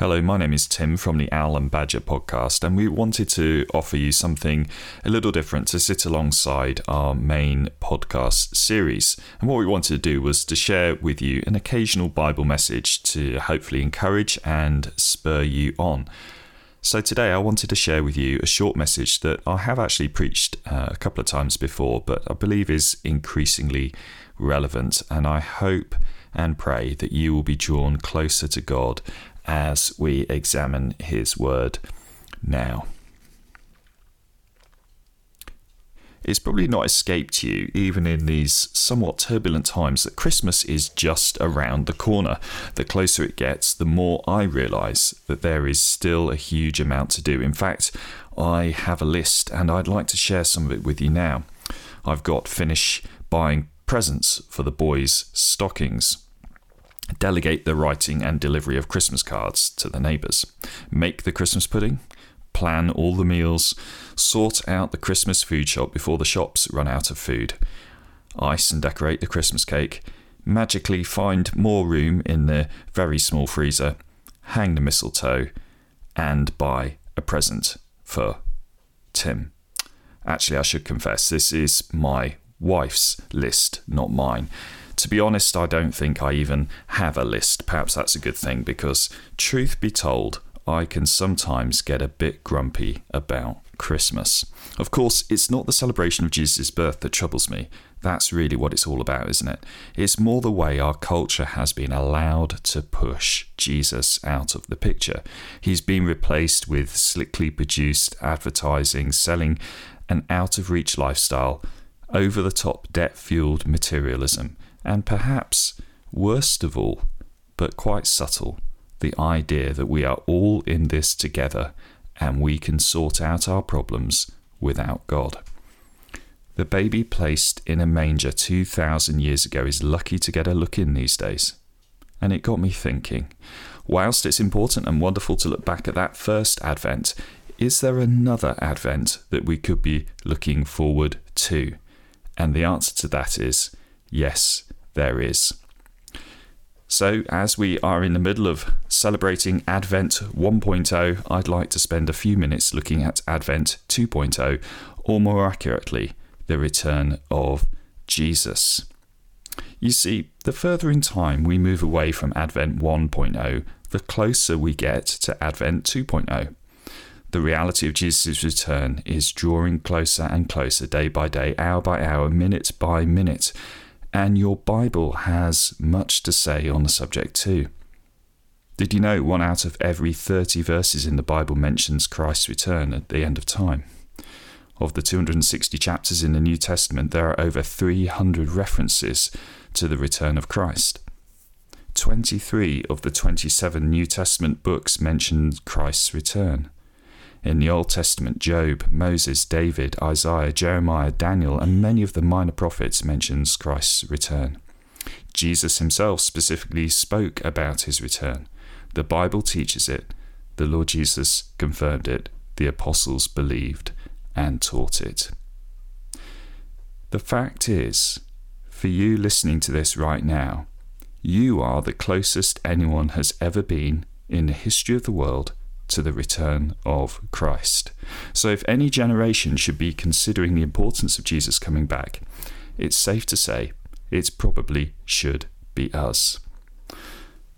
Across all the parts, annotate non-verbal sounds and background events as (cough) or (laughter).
Hello, my name is Tim from the Owl and Badger podcast, and we wanted to offer you something a little different to sit alongside our main podcast series. And what we wanted to do was to share with you an occasional Bible message to hopefully encourage and spur you on. So, today I wanted to share with you a short message that I have actually preached uh, a couple of times before, but I believe is increasingly relevant. And I hope and pray that you will be drawn closer to God as we examine His Word now. It's probably not escaped you, even in these somewhat turbulent times, that Christmas is just around the corner. The closer it gets, the more I realise that there is still a huge amount to do. In fact, I have a list and I'd like to share some of it with you now. I've got finish buying presents for the boys' stockings delegate the writing and delivery of Christmas cards to the neighbours, make the Christmas pudding, plan all the meals, sort out the Christmas food shop before the shops run out of food, ice and decorate the Christmas cake, magically find more room in the very small freezer, hang the mistletoe, and buy a present for Tim. Actually, I should confess, this is my wife's list, not mine to be honest, I don't think I even have a list. Perhaps that's a good thing because, truth be told, I can sometimes get a bit grumpy about Christmas. Of course, it's not the celebration of Jesus' birth that troubles me. That's really what it's all about, isn't it? It's more the way our culture has been allowed to push Jesus out of the picture. He's been replaced with slickly produced advertising, selling an out of reach lifestyle, over the top debt fueled materialism and perhaps, worst of all, but quite subtle, the idea that we are all in this together and we can sort out our problems without God. The baby placed in a manger 2,000 years ago is lucky to get a look in these days. And it got me thinking whilst it's important and wonderful to look back at that first Advent, is there another Advent that we could be looking forward to? And the answer to that is yes, there is. So, as we are in the middle of celebrating Advent 1.0, I'd like to spend a few minutes looking at Advent 2.0, or more accurately, the return of Jesus. You see, the further in time we move away from Advent 1.0, the closer we get to Advent 2.0. The reality of Jesus' return is drawing closer and closer day by day, hour by hour, minute by minute and your Bible has much to say on the subject too. Did you know one out of every 30 verses in the Bible mentions Christ's return at the end of time? Of the 260 chapters in the New Testament, there are over 300 references to the return of Christ. 23 of the 27 New Testament books mention Christ's return. In the Old Testament, Job, Moses, David, Isaiah, Jeremiah, Daniel, and many of the minor prophets mentions Christ's return. Jesus himself specifically spoke about his return. The Bible teaches it. The Lord Jesus confirmed it. The apostles believed and taught it. The fact is, for you listening to this right now, you are the closest anyone has ever been in the history of the world to the return of Christ. So, if any generation should be considering the importance of Jesus coming back, it's safe to say it probably should be us.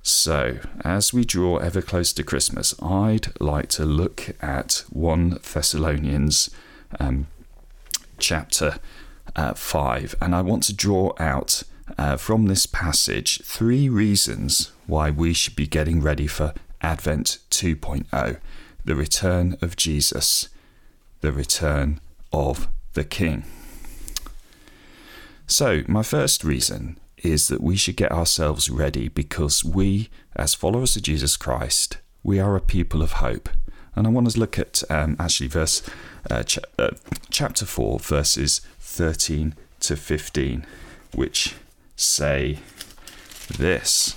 So, as we draw ever closer to Christmas, I'd like to look at 1 Thessalonians um, chapter uh, 5, and I want to draw out uh, from this passage three reasons why we should be getting ready for Advent 2.0, the return of Jesus, the return of the King. So, my first reason is that we should get ourselves ready because we, as followers of Jesus Christ, we are a people of hope. And I want to look at um, actually verse uh, ch- uh, chapter 4, verses 13 to 15, which say this.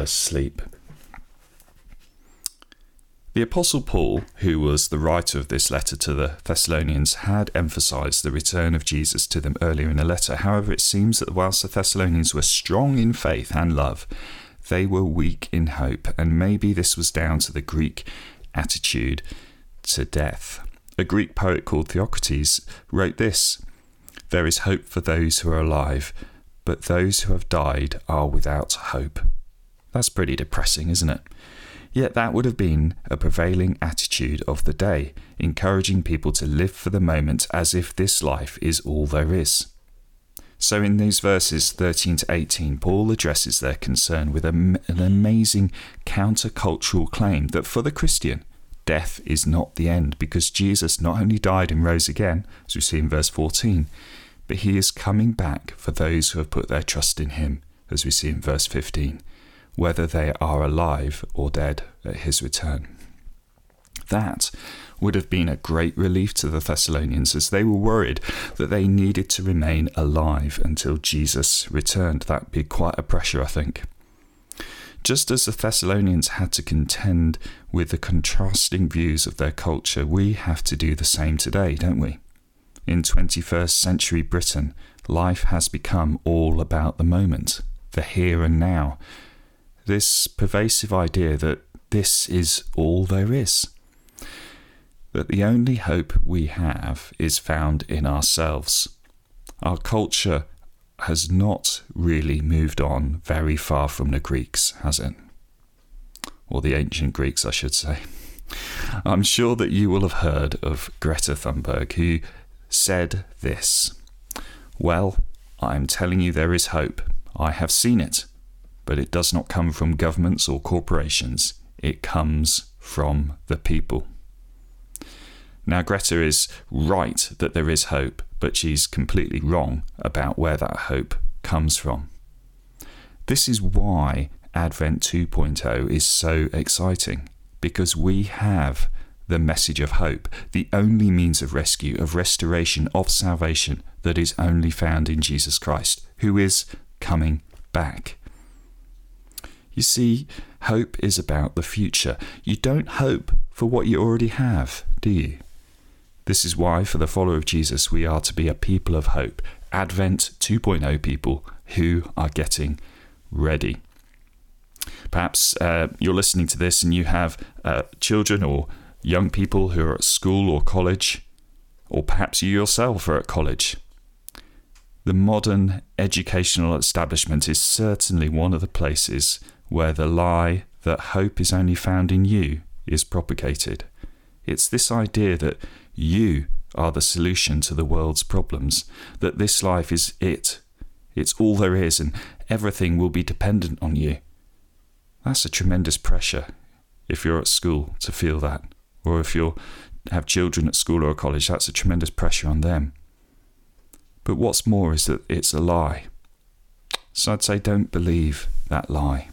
asleep. The Apostle Paul, who was the writer of this letter to the Thessalonians, had emphasized the return of Jesus to them earlier in the letter. However, it seems that whilst the Thessalonians were strong in faith and love, they were weak in hope, and maybe this was down to the Greek attitude to death. A Greek poet called Theocritus wrote this There is hope for those who are alive, but those who have died are without hope. That's pretty depressing, isn't it? Yet that would have been a prevailing attitude of the day, encouraging people to live for the moment as if this life is all there is. So, in these verses 13 to 18, Paul addresses their concern with an amazing countercultural claim that for the Christian, death is not the end because Jesus not only died and rose again, as we see in verse 14, but he is coming back for those who have put their trust in him, as we see in verse 15 whether they are alive or dead at his return. That would have been a great relief to the Thessalonians as they were worried that they needed to remain alive until Jesus returned. That'd be quite a pressure, I think. Just as the Thessalonians had to contend with the contrasting views of their culture, we have to do the same today, don't we? In 21st century Britain, life has become all about the moment, the here and now, this pervasive idea that this is all there is. That the only hope we have is found in ourselves. Our culture has not really moved on very far from the Greeks, has it? Or the ancient Greeks, I should say. (laughs) I'm sure that you will have heard of Greta Thunberg, who said this Well, I'm telling you there is hope. I have seen it but it does not come from governments or corporations, it comes from the people. Now, Greta is right that there is hope, but she's completely wrong about where that hope comes from. This is why Advent 2.0 is so exciting, because we have the message of hope, the only means of rescue, of restoration, of salvation that is only found in Jesus Christ, who is coming back. You see, hope is about the future. You don't hope for what you already have, do you? This is why, for the follower of Jesus, we are to be a people of hope, Advent 2.0 people who are getting ready. Perhaps uh, you're listening to this and you have uh, children or young people who are at school or college, or perhaps you yourself are at college. The modern educational establishment is certainly one of the places where the lie that hope is only found in you is propagated. It's this idea that you are the solution to the world's problems, that this life is it, it's all there is, and everything will be dependent on you. That's a tremendous pressure if you're at school to feel that, or if you have children at school or college, that's a tremendous pressure on them. But what's more is that it's a lie. So I'd say don't believe that lie.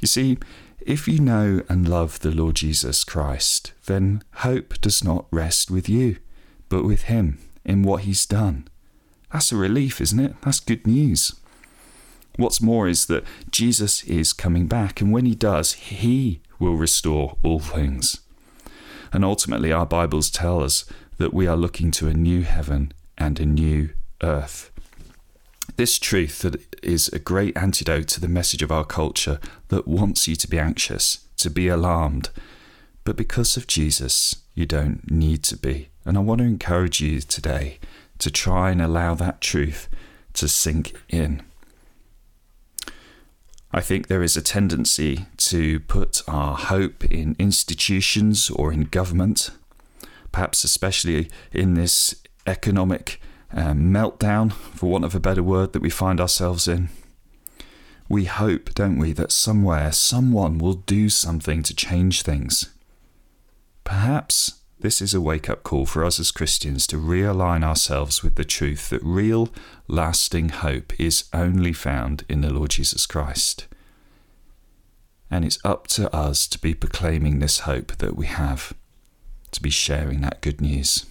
You see, if you know and love the Lord Jesus Christ, then hope does not rest with you, but with Him in what He's done. That's a relief, isn't it? That's good news. What's more is that Jesus is coming back, and when He does, He will restore all things. And ultimately, our Bibles tell us that we are looking to a new heaven and a new earth. This truth that is a great antidote to the message of our culture that wants you to be anxious, to be alarmed. But because of Jesus, you don't need to be. And I want to encourage you today to try and allow that truth to sink in. I think there is a tendency to put our hope in institutions or in government, perhaps especially in this economic um, meltdown, for want of a better word, that we find ourselves in. We hope, don't we, that somewhere someone will do something to change things. Perhaps this is a wake up call for us as Christians to realign ourselves with the truth that real, lasting hope is only found in the Lord Jesus Christ. And it's up to us to be proclaiming this hope that we have, to be sharing that good news.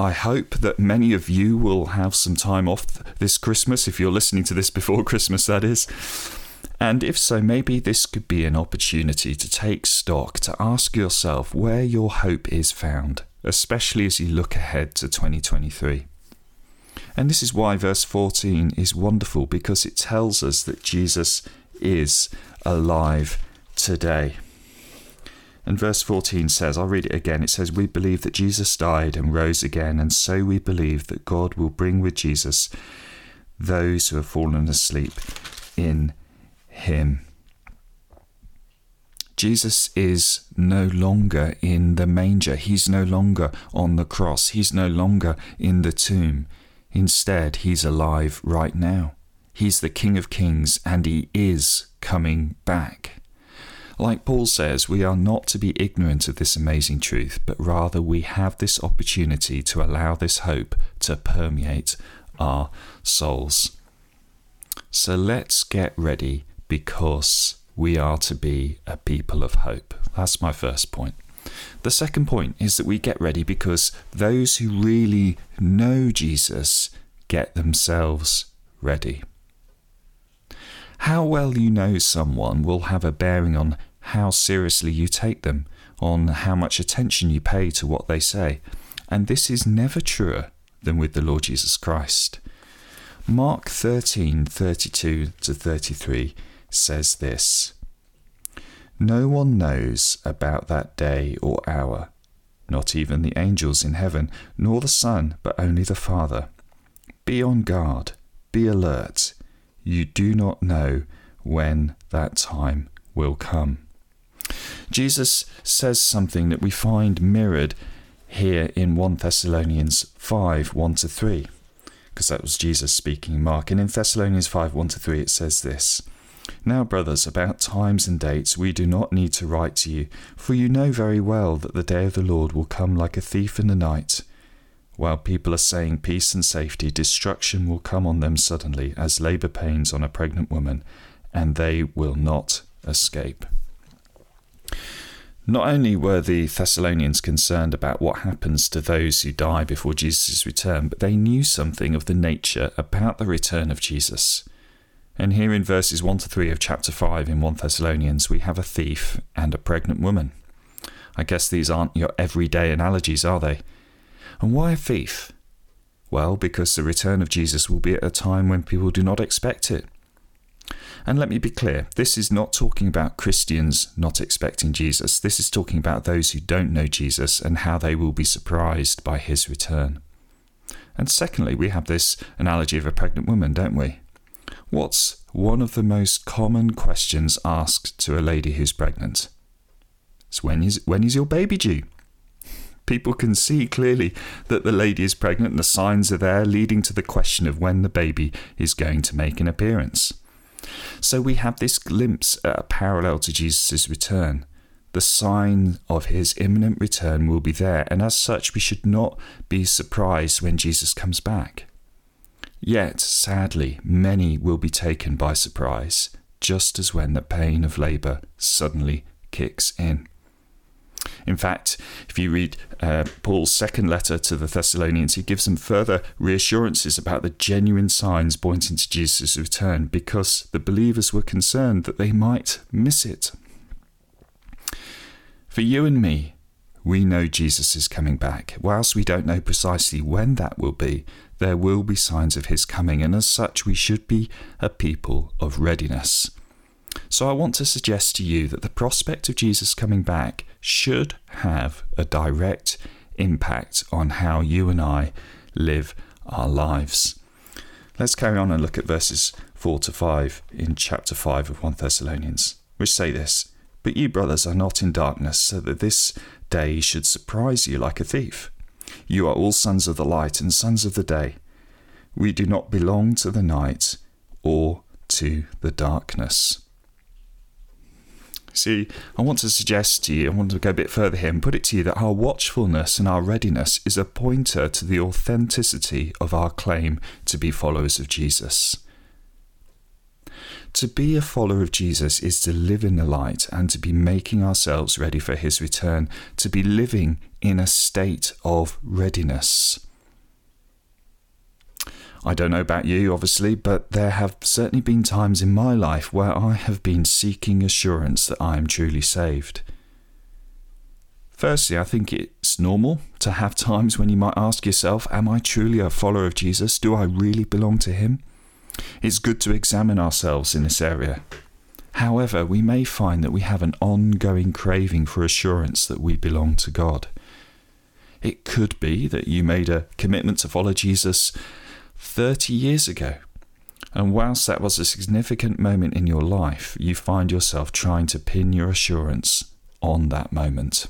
I hope that many of you will have some time off this Christmas, if you're listening to this before (laughs) Christmas, that is. And if so, maybe this could be an opportunity to take stock, to ask yourself where your hope is found, especially as you look ahead to 2023. And this is why verse 14 is wonderful because it tells us that Jesus is alive today. And verse 14 says, I'll read it again. It says, We believe that Jesus died and rose again, and so we believe that God will bring with Jesus those who have fallen asleep in him. Jesus is no longer in the manger. He's no longer on the cross. He's no longer in the tomb. Instead, he's alive right now. He's the King of Kings and he is coming back. Like Paul says, we are not to be ignorant of this amazing truth, but rather we have this opportunity to allow this hope to permeate our souls. So let's get ready because we are to be a people of hope. That's my first point. The second point is that we get ready because those who really know Jesus get themselves ready. How well you know someone will have a bearing on how seriously you take them, on how much attention you pay to what they say. And this is never truer than with the Lord Jesus Christ. Mark 13 32 to 33 says this No one knows about that day or hour, not even the angels in heaven, nor the Son, but only the Father. Be on guard, be alert. You do not know when that time will come. Jesus says something that we find mirrored here in 1 Thessalonians 5 1 to 3, because that was Jesus speaking, Mark. And in Thessalonians 5 1 to 3, it says this now, brothers, about times and dates we do not need to write to you, for you know very well that the day of the Lord will come like a thief in the night. While people are saying peace and safety, destruction will come on them suddenly, as labour pains on a pregnant woman, and they will not escape. Not only were the Thessalonians concerned about what happens to those who die before Jesus' return, but they knew something of the nature about the return of Jesus. And here in verses 1 to 3 of chapter 5 in 1 Thessalonians, we have a thief and a pregnant woman. I guess these aren't your everyday analogies, are they? And why a thief? Well, because the return of Jesus will be at a time when people do not expect it. And let me be clear this is not talking about Christians not expecting Jesus. This is talking about those who don't know Jesus and how they will be surprised by his return. And secondly, we have this analogy of a pregnant woman, don't we? What's one of the most common questions asked to a lady who's pregnant? It's when is when is your baby due? People can see clearly that the lady is pregnant and the signs are there leading to the question of when the baby is going to make an appearance. So we have this glimpse at a parallel to Jesus' return. The sign of his imminent return will be there, and as such, we should not be surprised when Jesus comes back. Yet, sadly, many will be taken by surprise, just as when the pain of labour suddenly kicks in. In fact, if you read uh, Paul's second letter to the Thessalonians, he gives them further reassurances about the genuine signs pointing to Jesus' return because the believers were concerned that they might miss it. For you and me, we know Jesus is coming back. Whilst we don't know precisely when that will be, there will be signs of his coming, and as such, we should be a people of readiness. So, I want to suggest to you that the prospect of Jesus coming back should have a direct impact on how you and I live our lives. Let's carry on and look at verses 4 to 5 in chapter 5 of 1 Thessalonians, which say this But you, brothers, are not in darkness, so that this day should surprise you like a thief. You are all sons of the light and sons of the day. We do not belong to the night or to the darkness. See, I want to suggest to you, I want to go a bit further here and put it to you that our watchfulness and our readiness is a pointer to the authenticity of our claim to be followers of Jesus. To be a follower of Jesus is to live in the light and to be making ourselves ready for his return, to be living in a state of readiness. I don't know about you, obviously, but there have certainly been times in my life where I have been seeking assurance that I am truly saved. Firstly, I think it's normal to have times when you might ask yourself, Am I truly a follower of Jesus? Do I really belong to Him? It's good to examine ourselves in this area. However, we may find that we have an ongoing craving for assurance that we belong to God. It could be that you made a commitment to follow Jesus 30 years ago. And whilst that was a significant moment in your life, you find yourself trying to pin your assurance on that moment.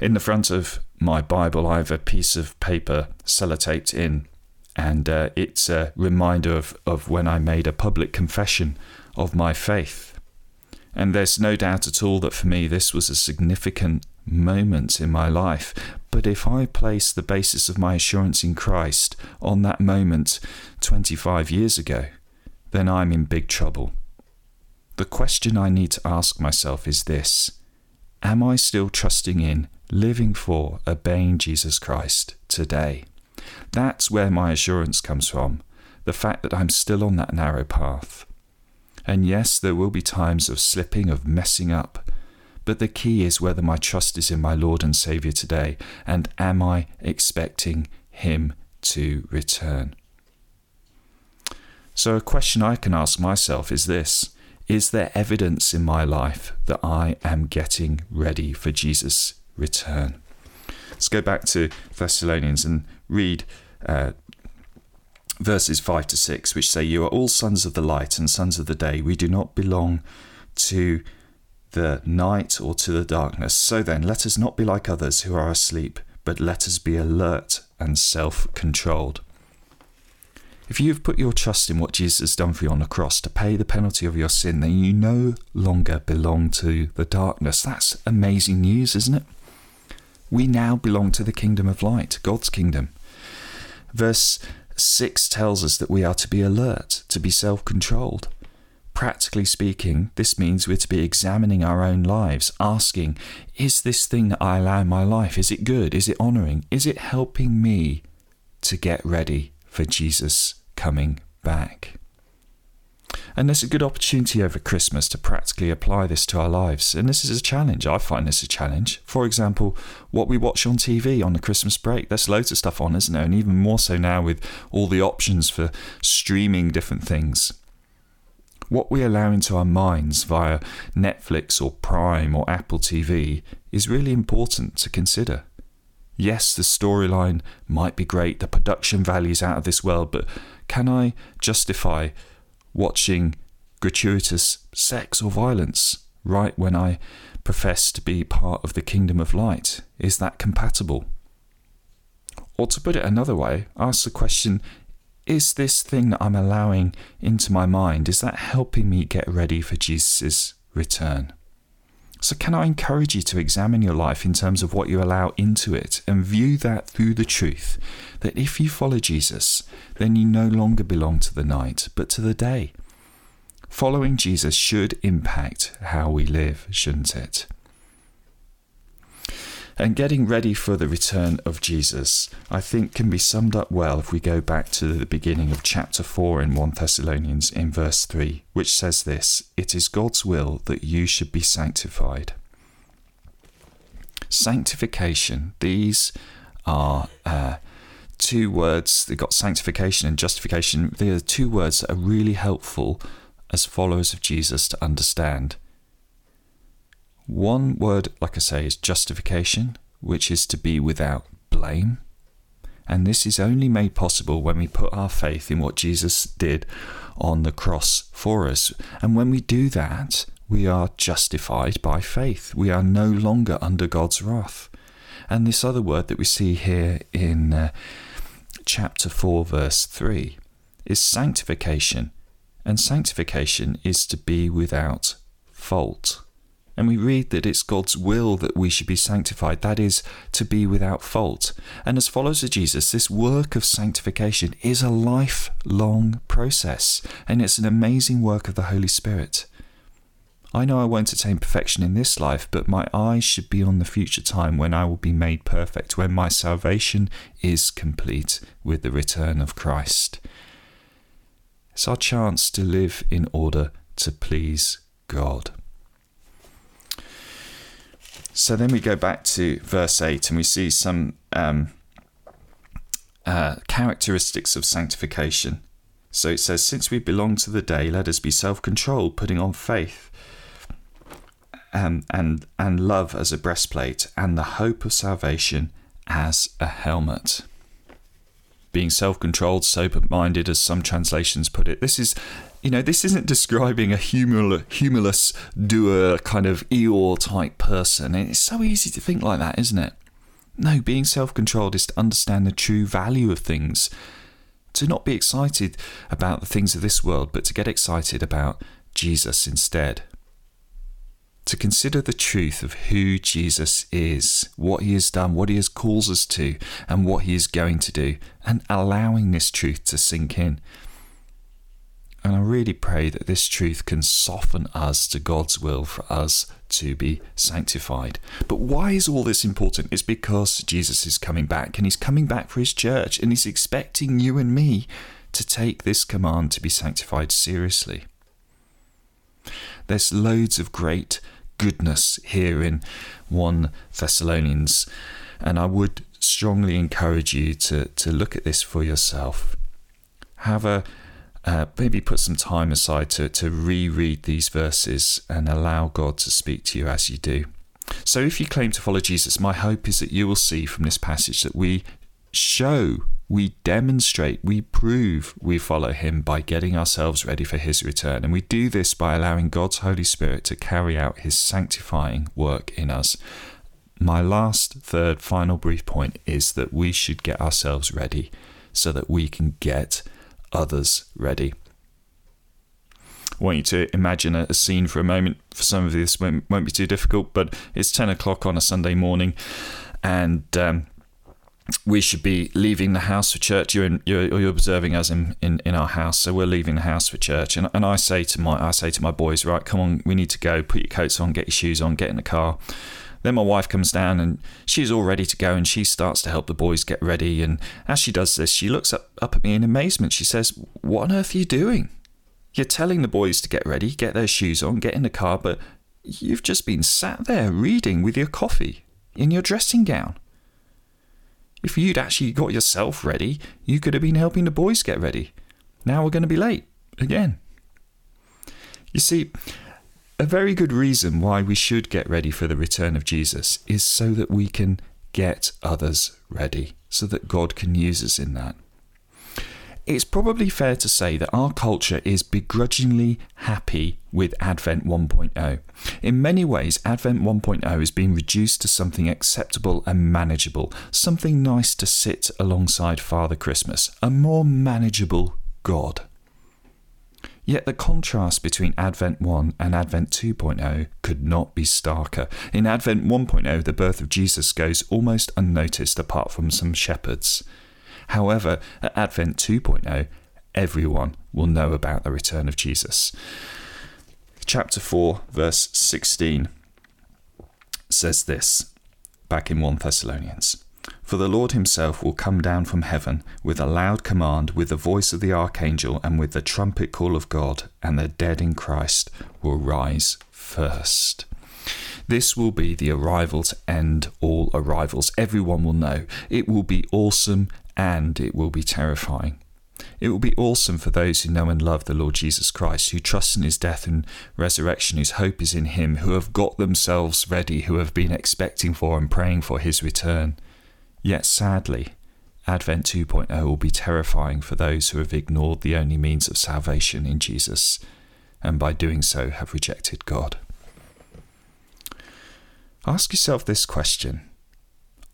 In the front of my Bible, I have a piece of paper sellotaped in, and uh, it's a reminder of, of when I made a public confession of my faith. And there's no doubt at all that for me this was a significant moment in my life. But if I place the basis of my assurance in Christ on that moment 25 years ago, then I'm in big trouble. The question I need to ask myself is this Am I still trusting in, living for, obeying Jesus Christ today? That's where my assurance comes from the fact that I'm still on that narrow path. And yes, there will be times of slipping, of messing up, but the key is whether my trust is in my Lord and Saviour today, and am I expecting Him to return? So, a question I can ask myself is this Is there evidence in my life that I am getting ready for Jesus' return? Let's go back to Thessalonians and read uh, verses 5 to 6, which say, You are all sons of the light and sons of the day. We do not belong to the night or to the darkness. So then, let us not be like others who are asleep, but let us be alert and self controlled. If you have put your trust in what Jesus has done for you on the cross to pay the penalty of your sin, then you no longer belong to the darkness. That's amazing news, isn't it? We now belong to the kingdom of light, God's kingdom. Verse 6 tells us that we are to be alert, to be self controlled. Practically speaking, this means we're to be examining our own lives, asking, is this thing that I allow in my life, is it good? Is it honouring? Is it helping me to get ready for Jesus coming back? And there's a good opportunity over Christmas to practically apply this to our lives. And this is a challenge. I find this a challenge. For example, what we watch on TV on the Christmas break. There's loads of stuff on, isn't there? And even more so now with all the options for streaming different things what we allow into our minds via Netflix or Prime or Apple TV is really important to consider. Yes, the storyline might be great, the production value's out of this world, but can I justify watching gratuitous sex or violence right when I profess to be part of the kingdom of light? Is that compatible? Or to put it another way, ask the question is this thing that I'm allowing into my mind, is that helping me get ready for Jesus' return? So, can I encourage you to examine your life in terms of what you allow into it and view that through the truth that if you follow Jesus, then you no longer belong to the night, but to the day? Following Jesus should impact how we live, shouldn't it? And getting ready for the return of Jesus, I think, can be summed up well if we go back to the beginning of chapter 4 in 1 Thessalonians in verse 3, which says this It is God's will that you should be sanctified. Sanctification, these are. Uh, two words, they've got sanctification and justification. They are two words that are really helpful as followers of Jesus to understand. One word, like I say, is justification, which is to be without blame. And this is only made possible when we put our faith in what Jesus did on the cross for us. And when we do that, we are justified by faith. We are no longer under God's wrath. And this other word that we see here in uh, chapter 4, verse 3 is sanctification. And sanctification is to be without fault. And we read that it's God's will that we should be sanctified, that is, to be without fault. And as followers of Jesus, this work of sanctification is a lifelong process, and it's an amazing work of the Holy Spirit. I know I won't attain perfection in this life, but my eyes should be on the future time when I will be made perfect, when my salvation is complete with the return of Christ. It's our chance to live in order to please God. So then we go back to verse 8 and we see some um, uh, characteristics of sanctification. So it says, Since we belong to the day, let us be self controlled, putting on faith um, and, and love as a breastplate, and the hope of salvation as a helmet. Being self controlled, sober minded, as some translations put it. This is you know, this isn't describing a humor, humorless doer kind of Eeyore type person. It's so easy to think like that, isn't it? No, being self controlled is to understand the true value of things, to not be excited about the things of this world, but to get excited about Jesus instead. To consider the truth of who Jesus is, what he has done, what he has calls us to, and what he is going to do, and allowing this truth to sink in. And I really pray that this truth can soften us to God's will for us to be sanctified. But why is all this important? It's because Jesus is coming back and he's coming back for his church and he's expecting you and me to take this command to be sanctified seriously. There's loads of great goodness here in 1 Thessalonians, and I would strongly encourage you to, to look at this for yourself. Have a uh, maybe put some time aside to, to reread these verses and allow God to speak to you as you do. So, if you claim to follow Jesus, my hope is that you will see from this passage that we show, we demonstrate, we prove we follow Him by getting ourselves ready for His return. And we do this by allowing God's Holy Spirit to carry out His sanctifying work in us. My last, third, final brief point is that we should get ourselves ready so that we can get others ready. I want you to imagine a, scene for a moment. For some of this, won't, won't be too difficult, but it's 10 o'clock on a Sunday morning, and um, we should be leaving the house for church. You're, in, you're, you're observing us in, in, in, our house, so we're leaving the house for church. And, and I say to my I say to my boys, right, come on, we need to go. Put your coats on, get your shoes on, get in the car. Then my wife comes down and she's all ready to go and she starts to help the boys get ready. And as she does this, she looks up, up at me in amazement. She says, What on earth are you doing? You're telling the boys to get ready, get their shoes on, get in the car, but you've just been sat there reading with your coffee in your dressing gown. If you'd actually got yourself ready, you could have been helping the boys get ready. Now we're going to be late again. You see, a very good reason why we should get ready for the return of Jesus is so that we can get others ready, so that God can use us in that. It's probably fair to say that our culture is begrudgingly happy with Advent 1.0. In many ways, Advent 1.0 has been reduced to something acceptable and manageable, something nice to sit alongside Father Christmas, a more manageable God. Yet the contrast between Advent 1 and Advent 2.0 could not be starker. In Advent 1.0, the birth of Jesus goes almost unnoticed apart from some shepherds. However, at Advent 2.0, everyone will know about the return of Jesus. Chapter 4, verse 16 says this back in 1 Thessalonians. For the Lord himself will come down from heaven with a loud command, with the voice of the archangel, and with the trumpet call of God, and the dead in Christ will rise first. This will be the arrival to end all arrivals. Everyone will know. It will be awesome and it will be terrifying. It will be awesome for those who know and love the Lord Jesus Christ, who trust in his death and resurrection, whose hope is in him, who have got themselves ready, who have been expecting for and praying for his return. Yet sadly, Advent 2.0 will be terrifying for those who have ignored the only means of salvation in Jesus, and by doing so have rejected God. Ask yourself this question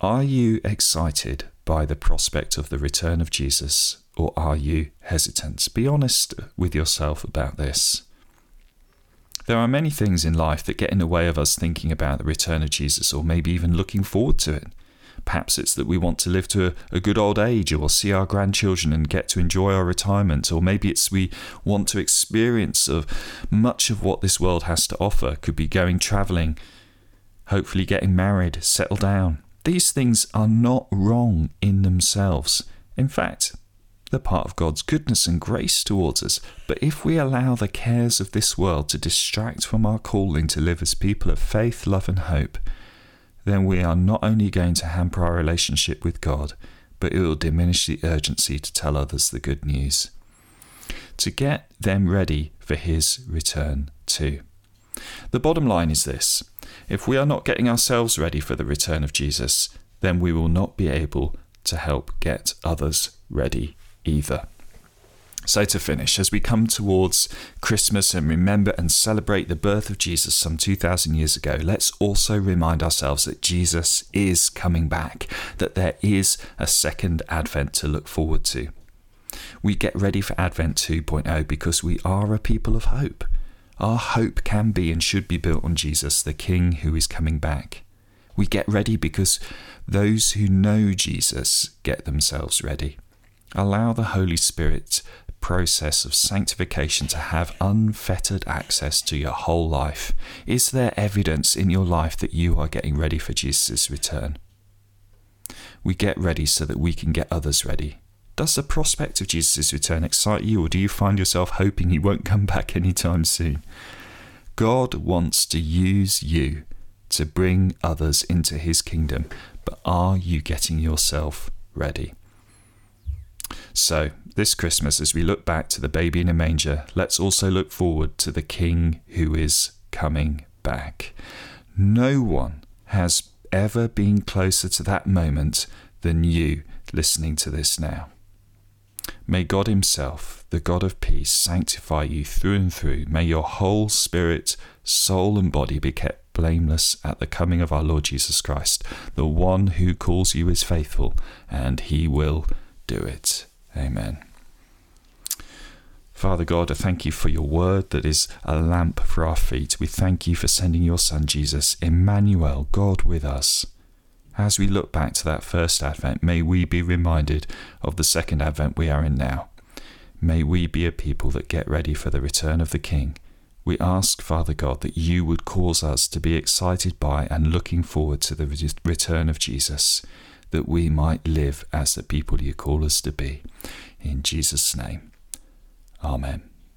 Are you excited by the prospect of the return of Jesus, or are you hesitant? Be honest with yourself about this. There are many things in life that get in the way of us thinking about the return of Jesus, or maybe even looking forward to it. Perhaps it's that we want to live to a, a, good old age or see our grandchildren and get to enjoy our retirement, or maybe it's we want to experience of much of what this world has to offer. Could be going travelling, hopefully getting married, settle down. These things are not wrong in themselves. In fact, they're part of God's goodness and grace towards us. But if we allow the cares of this world to distract from our calling to live as people of faith, love, and hope, then we are not only going to hamper our relationship with God, but it will diminish the urgency to tell others the good news. To get them ready for His return too. The bottom line is this if we are not getting ourselves ready for the return of Jesus, then we will not be able to help get others ready either. So, to finish, as we come towards Christmas and remember and celebrate the birth of Jesus some 2,000 years ago, let's also remind ourselves that Jesus is coming back, that there is a second Advent to look forward to. We get ready for Advent 2.0 because we are a people of hope. Our hope can be and should be built on Jesus, the King who is coming back. We get ready because those who know Jesus get themselves ready. Allow the Holy Spirit process of sanctification to have unfettered access to your whole life? Is there evidence in your life that you are getting ready for Jesus' return? We get ready so that we can get others ready. Does the prospect of Jesus' return excite you, or do you find yourself hoping he won't come (laughs) back anytime soon? God wants to use you to bring others into his kingdom, but are you getting yourself ready? So, this Christmas, as we look back to the baby in a manger, let's also look forward to the King who is coming back. No one has ever been closer to that moment than you listening to this now. May God Himself, the God of peace, sanctify you through and through. May your whole spirit, soul, and body be kept blameless at the coming of our Lord Jesus Christ. The one who calls you is faithful, and He will do it. Amen. Father God, I thank you for your word that is a lamp for our feet. We thank you for sending your Son Jesus, Emmanuel, God with us. As we look back to that first Advent, may we be reminded of the second Advent we are in now. May we be a people that get ready for the return of the King. We ask, Father God, that you would cause us to be excited by and looking forward to the return of Jesus that we might live as the people you call us to be. In Jesus' name, Amen.